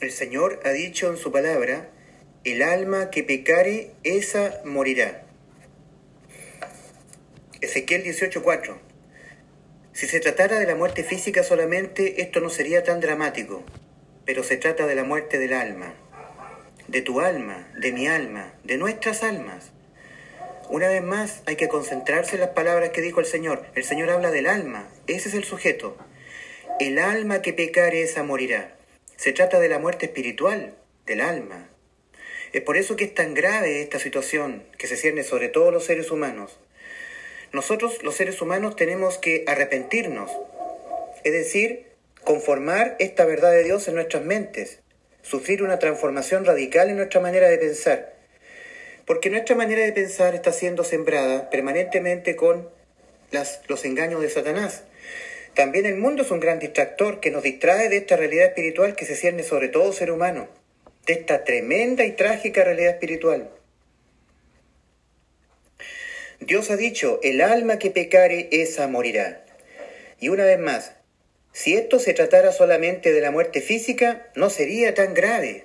El Señor ha dicho en su palabra, el alma que pecare, esa morirá. Ezequiel 18:4. Si se tratara de la muerte física solamente, esto no sería tan dramático, pero se trata de la muerte del alma, de tu alma, de mi alma, de nuestras almas. Una vez más, hay que concentrarse en las palabras que dijo el Señor. El Señor habla del alma, ese es el sujeto. El alma que pecare, esa morirá. Se trata de la muerte espiritual, del alma. Es por eso que es tan grave esta situación que se cierne sobre todos los seres humanos. Nosotros los seres humanos tenemos que arrepentirnos, es decir, conformar esta verdad de Dios en nuestras mentes, sufrir una transformación radical en nuestra manera de pensar, porque nuestra manera de pensar está siendo sembrada permanentemente con los engaños de Satanás. También el mundo es un gran distractor que nos distrae de esta realidad espiritual que se cierne sobre todo ser humano, de esta tremenda y trágica realidad espiritual. Dios ha dicho, el alma que pecare, esa morirá. Y una vez más, si esto se tratara solamente de la muerte física, no sería tan grave,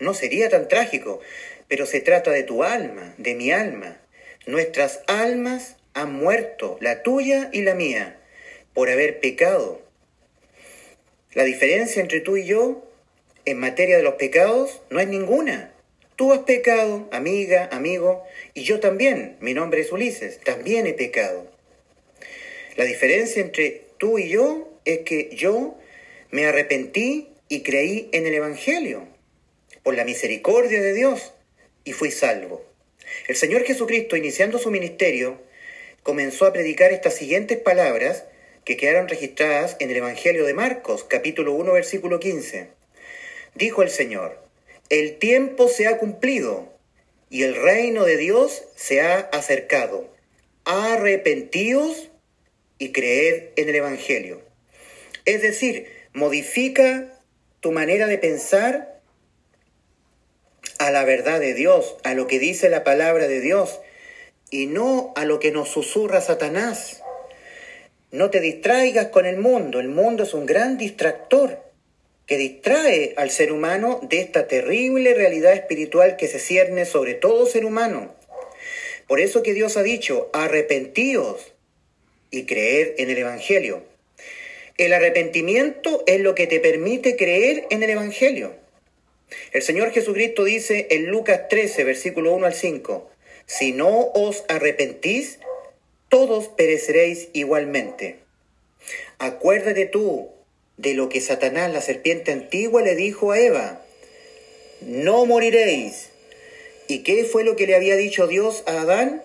no sería tan trágico, pero se trata de tu alma, de mi alma. Nuestras almas han muerto, la tuya y la mía, por haber pecado. La diferencia entre tú y yo en materia de los pecados no es ninguna. Tú has pecado, amiga, amigo, y yo también, mi nombre es Ulises, también he pecado. La diferencia entre tú y yo es que yo me arrepentí y creí en el Evangelio, por la misericordia de Dios, y fui salvo. El Señor Jesucristo, iniciando su ministerio, comenzó a predicar estas siguientes palabras que quedaron registradas en el Evangelio de Marcos, capítulo 1, versículo 15. Dijo el Señor, el tiempo se ha cumplido y el reino de Dios se ha acercado. Arrepentíos y creed en el Evangelio. Es decir, modifica tu manera de pensar a la verdad de Dios, a lo que dice la palabra de Dios, y no a lo que nos susurra Satanás. No te distraigas con el mundo, el mundo es un gran distractor que distrae al ser humano de esta terrible realidad espiritual que se cierne sobre todo ser humano. Por eso que Dios ha dicho, arrepentíos y creed en el Evangelio. El arrepentimiento es lo que te permite creer en el Evangelio. El Señor Jesucristo dice en Lucas 13, versículo 1 al 5, si no os arrepentís, todos pereceréis igualmente. Acuérdate tú, de lo que Satanás, la serpiente antigua, le dijo a Eva, no moriréis. ¿Y qué fue lo que le había dicho Dios a Adán?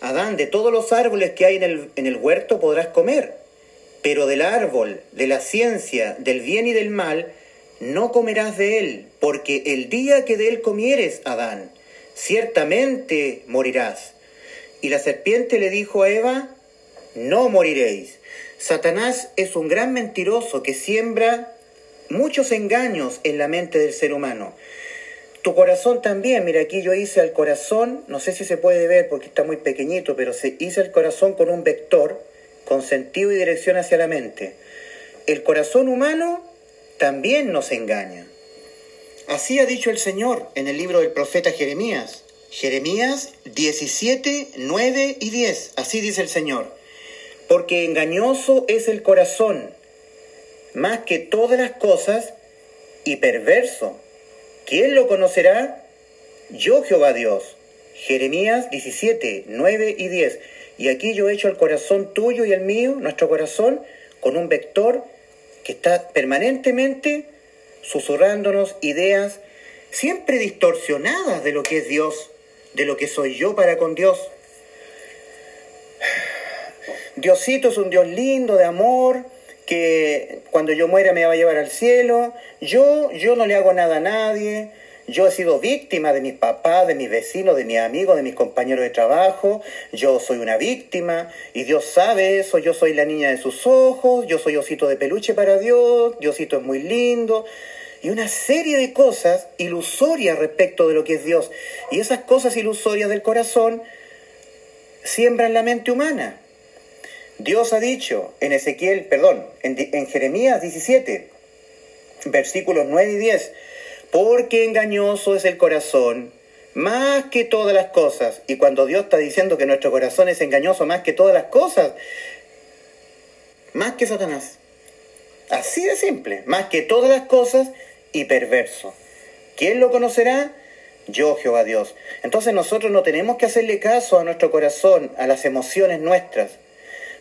Adán, de todos los árboles que hay en el, en el huerto podrás comer, pero del árbol, de la ciencia, del bien y del mal, no comerás de él, porque el día que de él comieres, Adán, ciertamente morirás. Y la serpiente le dijo a Eva, no moriréis. Satanás es un gran mentiroso que siembra muchos engaños en la mente del ser humano. Tu corazón también, mira aquí yo hice al corazón, no sé si se puede ver porque está muy pequeñito, pero se hice el corazón con un vector, con sentido y dirección hacia la mente. El corazón humano también nos engaña. Así ha dicho el Señor en el libro del profeta Jeremías. Jeremías 17, 9 y 10. Así dice el Señor porque engañoso es el corazón, más que todas las cosas, y perverso. ¿Quién lo conocerá? Yo Jehová Dios. Jeremías 17, 9 y 10. Y aquí yo he hecho el corazón tuyo y el mío, nuestro corazón, con un vector que está permanentemente susurrándonos ideas siempre distorsionadas de lo que es Dios, de lo que soy yo para con Dios. Diosito es un Dios lindo, de amor, que cuando yo muera me va a llevar al cielo. Yo, yo no le hago nada a nadie. Yo he sido víctima de mis papás, de mis vecinos, de mis amigos, de mis compañeros de trabajo. Yo soy una víctima y Dios sabe eso. Yo soy la niña de sus ojos. Yo soy osito de peluche para Dios. Diosito es muy lindo. Y una serie de cosas ilusorias respecto de lo que es Dios. Y esas cosas ilusorias del corazón siembran la mente humana. Dios ha dicho en Ezequiel, perdón, en, Jeremías 17, versículos 9 y 10, porque engañoso es el corazón más que todas las cosas. Y cuando Dios está diciendo que nuestro corazón es engañoso más que todas las cosas, más que Satanás. Así de simple, más que todas las cosas y perverso. ¿Quién lo conocerá? Yo, Jehová Dios. Entonces nosotros no tenemos que hacerle caso a nuestro corazón, a las emociones nuestras,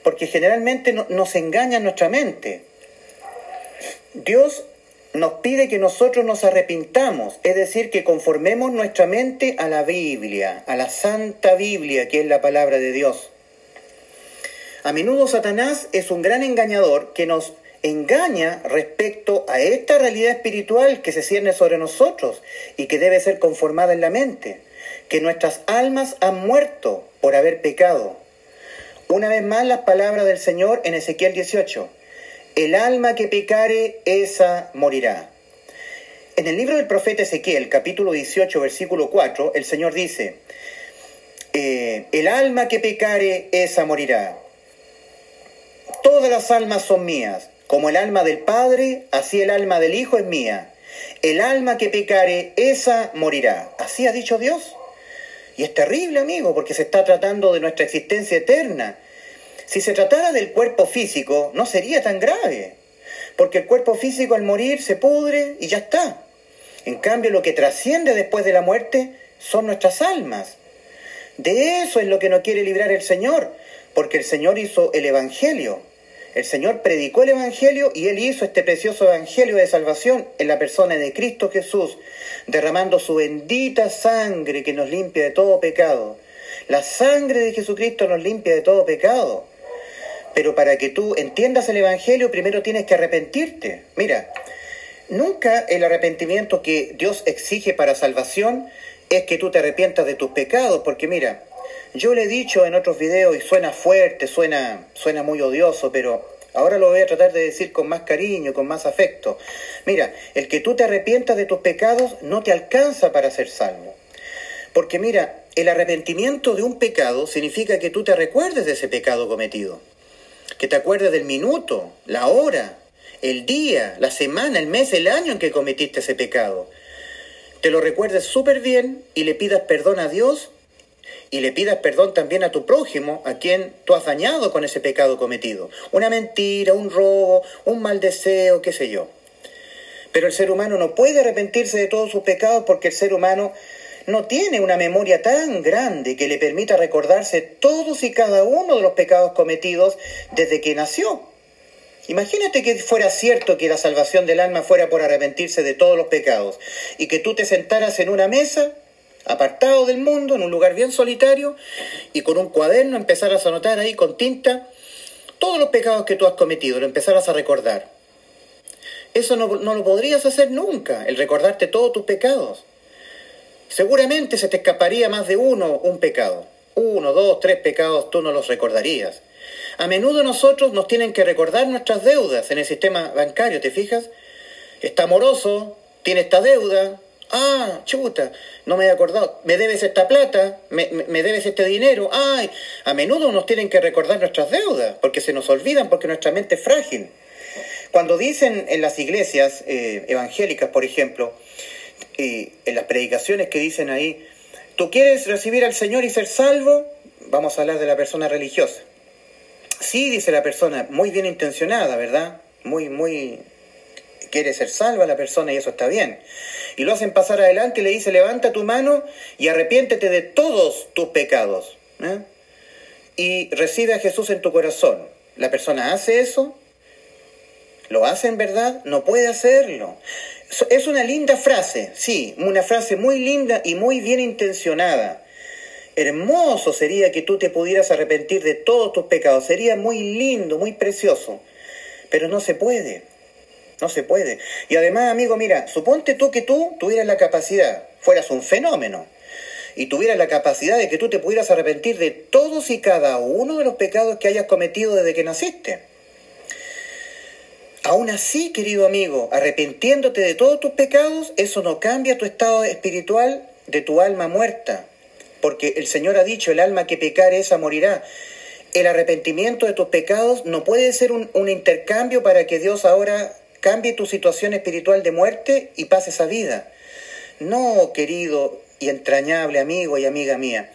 porque generalmente nos engaña nuestra mente. Dios nos pide que nosotros nos arrepintamos, es decir, que conformemos nuestra mente a la Biblia, a la Santa Biblia, que es la palabra de Dios. A menudo Satanás es un gran engañador que nos engaña respecto a esta realidad espiritual que se cierne sobre nosotros y que debe ser conformada en la mente, que nuestras almas han muerto por haber pecado. Una vez más las palabras del Señor en Ezequiel 18. El alma que pecare, esa morirá. En el libro del profeta Ezequiel, capítulo 18, versículo 4, el Señor dice, eh, el alma que pecare, esa morirá. Todas las almas son mías, como el alma del Padre, así el alma del Hijo es mía. El alma que pecare, esa morirá. Así ha dicho Dios. Y es terrible, amigo, porque se está tratando de nuestra existencia eterna. Si se tratara del cuerpo físico, no sería tan grave, porque el cuerpo físico al morir se pudre y ya está. En cambio, lo que trasciende después de la muerte son nuestras almas. De eso es lo que no quiere librar el Señor, porque el Señor hizo el Evangelio. El Señor predicó el Evangelio y Él hizo este precioso Evangelio de salvación en la persona de Cristo Jesús, derramando su bendita sangre que nos limpia de todo pecado. La sangre de Jesucristo nos limpia de todo pecado. Pero para que tú entiendas el Evangelio, primero tienes que arrepentirte. Mira, nunca el arrepentimiento que Dios exige para salvación es que tú te arrepientas de tus pecados, porque mira, yo le he dicho en otros videos y suena fuerte, suena, suena muy odioso, pero ahora lo voy a tratar de decir con más cariño, con más afecto. Mira, el que tú te arrepientas de tus pecados no te alcanza para ser salvo. Porque mira, el arrepentimiento de un pecado significa que tú te recuerdes de ese pecado cometido que te acuerdes del minuto, la hora, el día, la semana, el mes, el año en que cometiste ese pecado. Te lo recuerdes súper bien y le pidas perdón a Dios y le pidas perdón también a tu prójimo, a quien tú has dañado con ese pecado cometido. Una mentira, un robo, un mal deseo, qué sé yo. Pero el ser humano no puede arrepentirse de todos sus pecados porque el ser humano no tiene una memoria tan grande que le permita recordarse todos y cada uno de los pecados cometidos desde que nació. Imagínate que fuera cierto que la salvación del alma fuera por arrepentirse de todos los pecados y que tú te sentaras en una mesa, apartado del mundo, en un lugar bien solitario, y con un cuaderno empezaras a anotar ahí con tinta todos los pecados que tú has cometido, lo empezaras a recordar. Eso no, no lo podrías hacer nunca, el recordarte todos tus pecados. Seguramente se te escaparía más de uno un pecado. Uno, dos, tres pecados tú no los recordarías. A menudo nosotros nos tienen que recordar nuestras deudas en el sistema bancario, ¿te fijas? Está moroso, tiene esta deuda. Ah, chuta, no me he acordado. Me debes esta plata, me, debes este dinero. Ay, a menudo nos tienen que recordar nuestras deudas, porque se nos olvidan, porque nuestra mente es frágil. Cuando dicen en las iglesias eh, evangélicas, por ejemplo, en las predicaciones que dicen ahí, ¿tú quieres recibir al Señor y ser salvo? Vamos a hablar de la persona religiosa. Sí, dice la persona, muy bien intencionada, ¿verdad? Muy, muy... Quiere ser salva la persona y eso está bien. Y lo hacen pasar adelante y le dice, levanta tu mano y arrepiéntete de todos tus pecados. ¿eh? Y recibe a Jesús en tu corazón. La persona hace eso, ¿Lo hace en verdad? No puede hacerlo. Es una linda frase, sí, una frase muy linda y muy bien intencionada. Hermoso sería que tú te pudieras arrepentir de todos tus pecados, sería muy lindo, muy precioso, pero no se puede, no se puede. Y además, amigo, mira, suponte tú que tú tuvieras la capacidad, fueras un fenómeno, y tuvieras la capacidad de que tú te pudieras arrepentir de todos y cada uno de los pecados que hayas cometido desde que naciste. Aún así, querido amigo, arrepintiéndote de todos tus pecados, eso no cambia tu estado espiritual de tu alma muerta. Porque el Señor ha dicho, el alma que pecare, esa morirá. El arrepentimiento de tus pecados no puede ser un, un intercambio para que Dios ahora cambie tu situación espiritual de muerte y pases a vida. No, querido y entrañable amigo y amiga mía.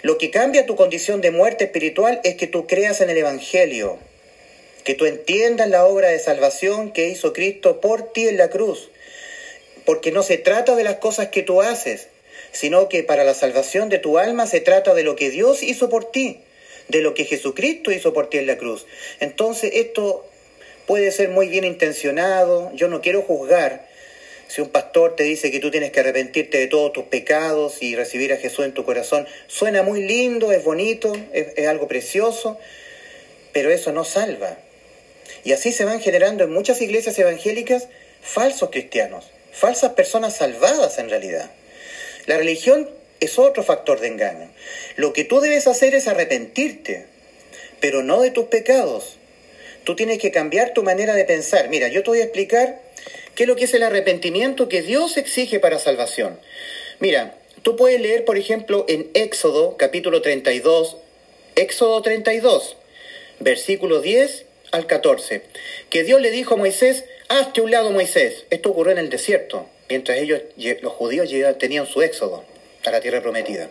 Lo que cambia tu condición de muerte espiritual es que tú creas en el Evangelio, que tú entiendas la obra de salvación que hizo Cristo por ti en la cruz. Porque no se trata de las cosas que tú haces, sino que para la salvación de tu alma se trata de lo que Dios hizo por ti, de lo que Jesucristo hizo por ti en la cruz. Entonces esto puede ser muy bien intencionado, yo no quiero juzgar. Si un pastor te dice que tú tienes que arrepentirte de todos tus pecados y recibir a Jesús en tu corazón, suena muy lindo, es bonito, es, algo precioso, pero eso no salva. Y así se van generando en muchas iglesias evangélicas falsos cristianos, falsas personas salvadas en realidad. La religión es otro factor de engaño. Lo que tú debes hacer es arrepentirte, pero no de tus pecados. Tú tienes que cambiar tu manera de pensar. Mira, yo te voy a explicar qué es lo que es el arrepentimiento que Dios exige para salvación. Mira, tú puedes leer, por ejemplo, en Éxodo capítulo 32, Éxodo 32, versículo 10 al 14, que Dios le dijo a Moisés, hazte un lado Moisés. Esto ocurrió en el desierto, mientras ellos, los judíos tenían su éxodo a la tierra prometida.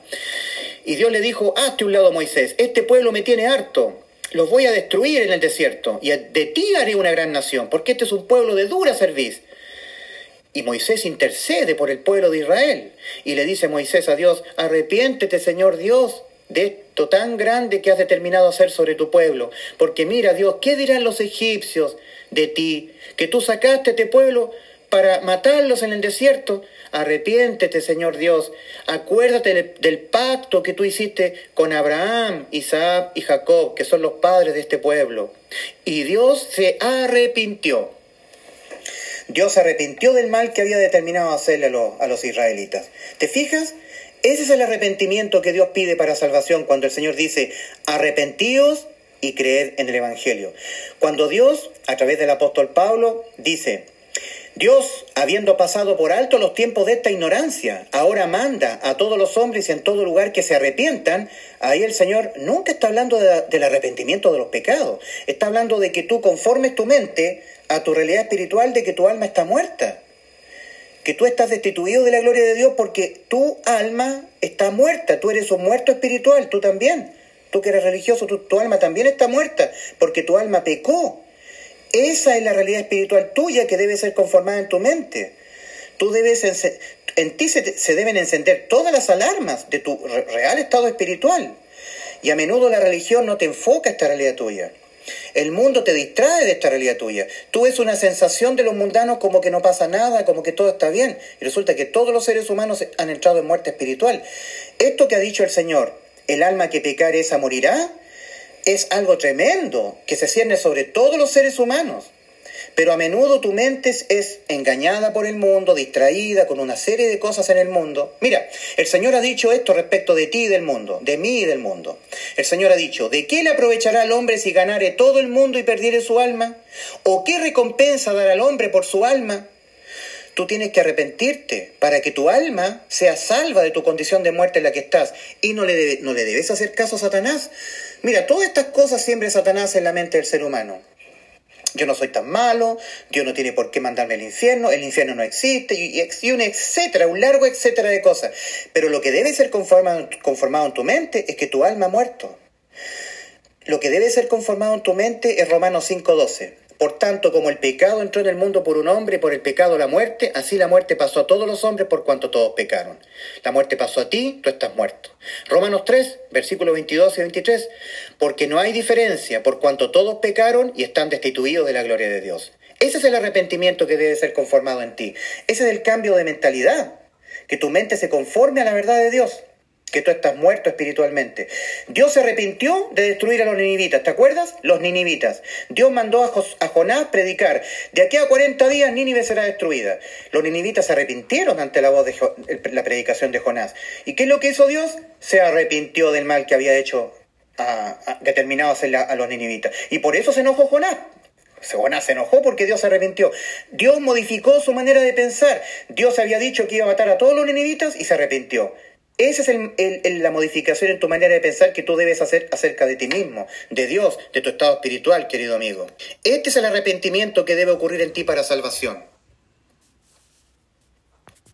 Y Dios le dijo, hazte un lado Moisés, este pueblo me tiene harto, los voy a destruir en el desierto, y de ti haré una gran nación, porque este es un pueblo de dura serviz. Y Moisés intercede por el pueblo de Israel, y le dice Moisés a Dios, arrepiéntete Señor Dios de esto tan grande que has determinado hacer sobre tu pueblo, porque mira Dios, ¿qué dirán los egipcios de ti? Que tú sacaste a este pueblo para matarlos en el desierto. Arrepiéntete, Señor Dios. Acuérdate del pacto que tú hiciste con Abraham, Isaac y Jacob, que son los padres de este pueblo. Y Dios se arrepintió. Dios se arrepintió del mal que había determinado hacerle a los, a los israelitas. ¿Te fijas? Ese es el arrepentimiento que Dios pide para salvación cuando el Señor dice, arrepentíos y creed en el Evangelio. Cuando Dios, a través del apóstol Pablo, dice, Dios, habiendo pasado por alto los tiempos de esta ignorancia, ahora manda a todos los hombres en todo lugar que se arrepientan. Ahí el Señor nunca está hablando del arrepentimiento de los pecados. Está hablando de que tú conformes tu mente a tu realidad espiritual de que tu alma está muerta. Que tú estás destituido de la gloria de Dios porque tu alma está muerta. Tú eres un muerto espiritual, tú también. Tú que eres religioso, tu alma también está muerta porque tu alma pecó. Esa es la realidad espiritual tuya que debe ser conformada en tu mente. Tú debes, en ti se, se deben encender todas las alarmas de tu real estado espiritual. Y a menudo la religión no te enfoca esta realidad tuya. El mundo te distrae de esta realidad tuya. Tú ves una sensación de los mundanos como que no pasa nada, como que todo está bien. Y resulta que todos los seres humanos han entrado en muerte espiritual. Esto que ha dicho el Señor, el alma que pecar esa morirá, es algo tremendo que se cierne sobre todos los seres humanos. Pero a menudo tu mente es engañada por el mundo, distraída con una serie de cosas en el mundo. Mira, el Señor ha dicho esto respecto de ti y del mundo, de mí y del mundo. El Señor ha dicho, ¿de qué le aprovechará al hombre si ganare todo el mundo y perdiere su alma? ¿O qué recompensa dará al hombre por su alma? Tú tienes que arrepentirte para que tu alma sea salva de tu condición de muerte en la que estás. Y no le, no le debes hacer caso a Satanás. Mira, todas estas cosas siempre Satanás en la mente del ser humano. Yo no soy tan malo, Dios no tiene por qué mandarme al infierno, el infierno no existe, y, un etcétera, un largo etcétera de cosas. Pero lo que debe ser conformado, conformado en tu mente es que tu alma ha muerto. Lo que debe ser conformado en tu mente es Romanos 5.12. Por tanto, como el pecado entró en el mundo por un hombre por el pecado la muerte, así la muerte pasó a todos los hombres por cuanto todos pecaron. La muerte pasó a ti, tú estás muerto. Romanos 3, versículos 22 y 23. Porque no hay diferencia por cuanto todos pecaron y están destituidos de la gloria de Dios. Ese es el arrepentimiento que debe ser conformado en ti. Ese es el cambio de mentalidad. Que tu mente se conforme a la verdad de Dios que tú estás muerto espiritualmente. Dios se arrepintió de destruir a los ninivitas, ¿te acuerdas? Los ninivitas. Dios mandó a, Jonás predicar, de aquí a 40 días Nínive será destruida. Los ninivitas se arrepintieron ante la voz de la predicación de Jonás. ¿Y qué es lo que hizo Dios? Se arrepintió del mal que había hecho, determinado a hacer a los ninivitas. Y por eso se enojó Jonás. Jonás se enojó porque Dios se arrepintió. Dios modificó su manera de pensar. Dios había dicho que iba a matar a todos los ninivitas y se arrepintió. Esa es la modificación en tu manera de pensar que tú debes hacer acerca de ti mismo, de Dios, de tu estado espiritual, querido amigo. Este es el arrepentimiento que debe ocurrir en ti para salvación.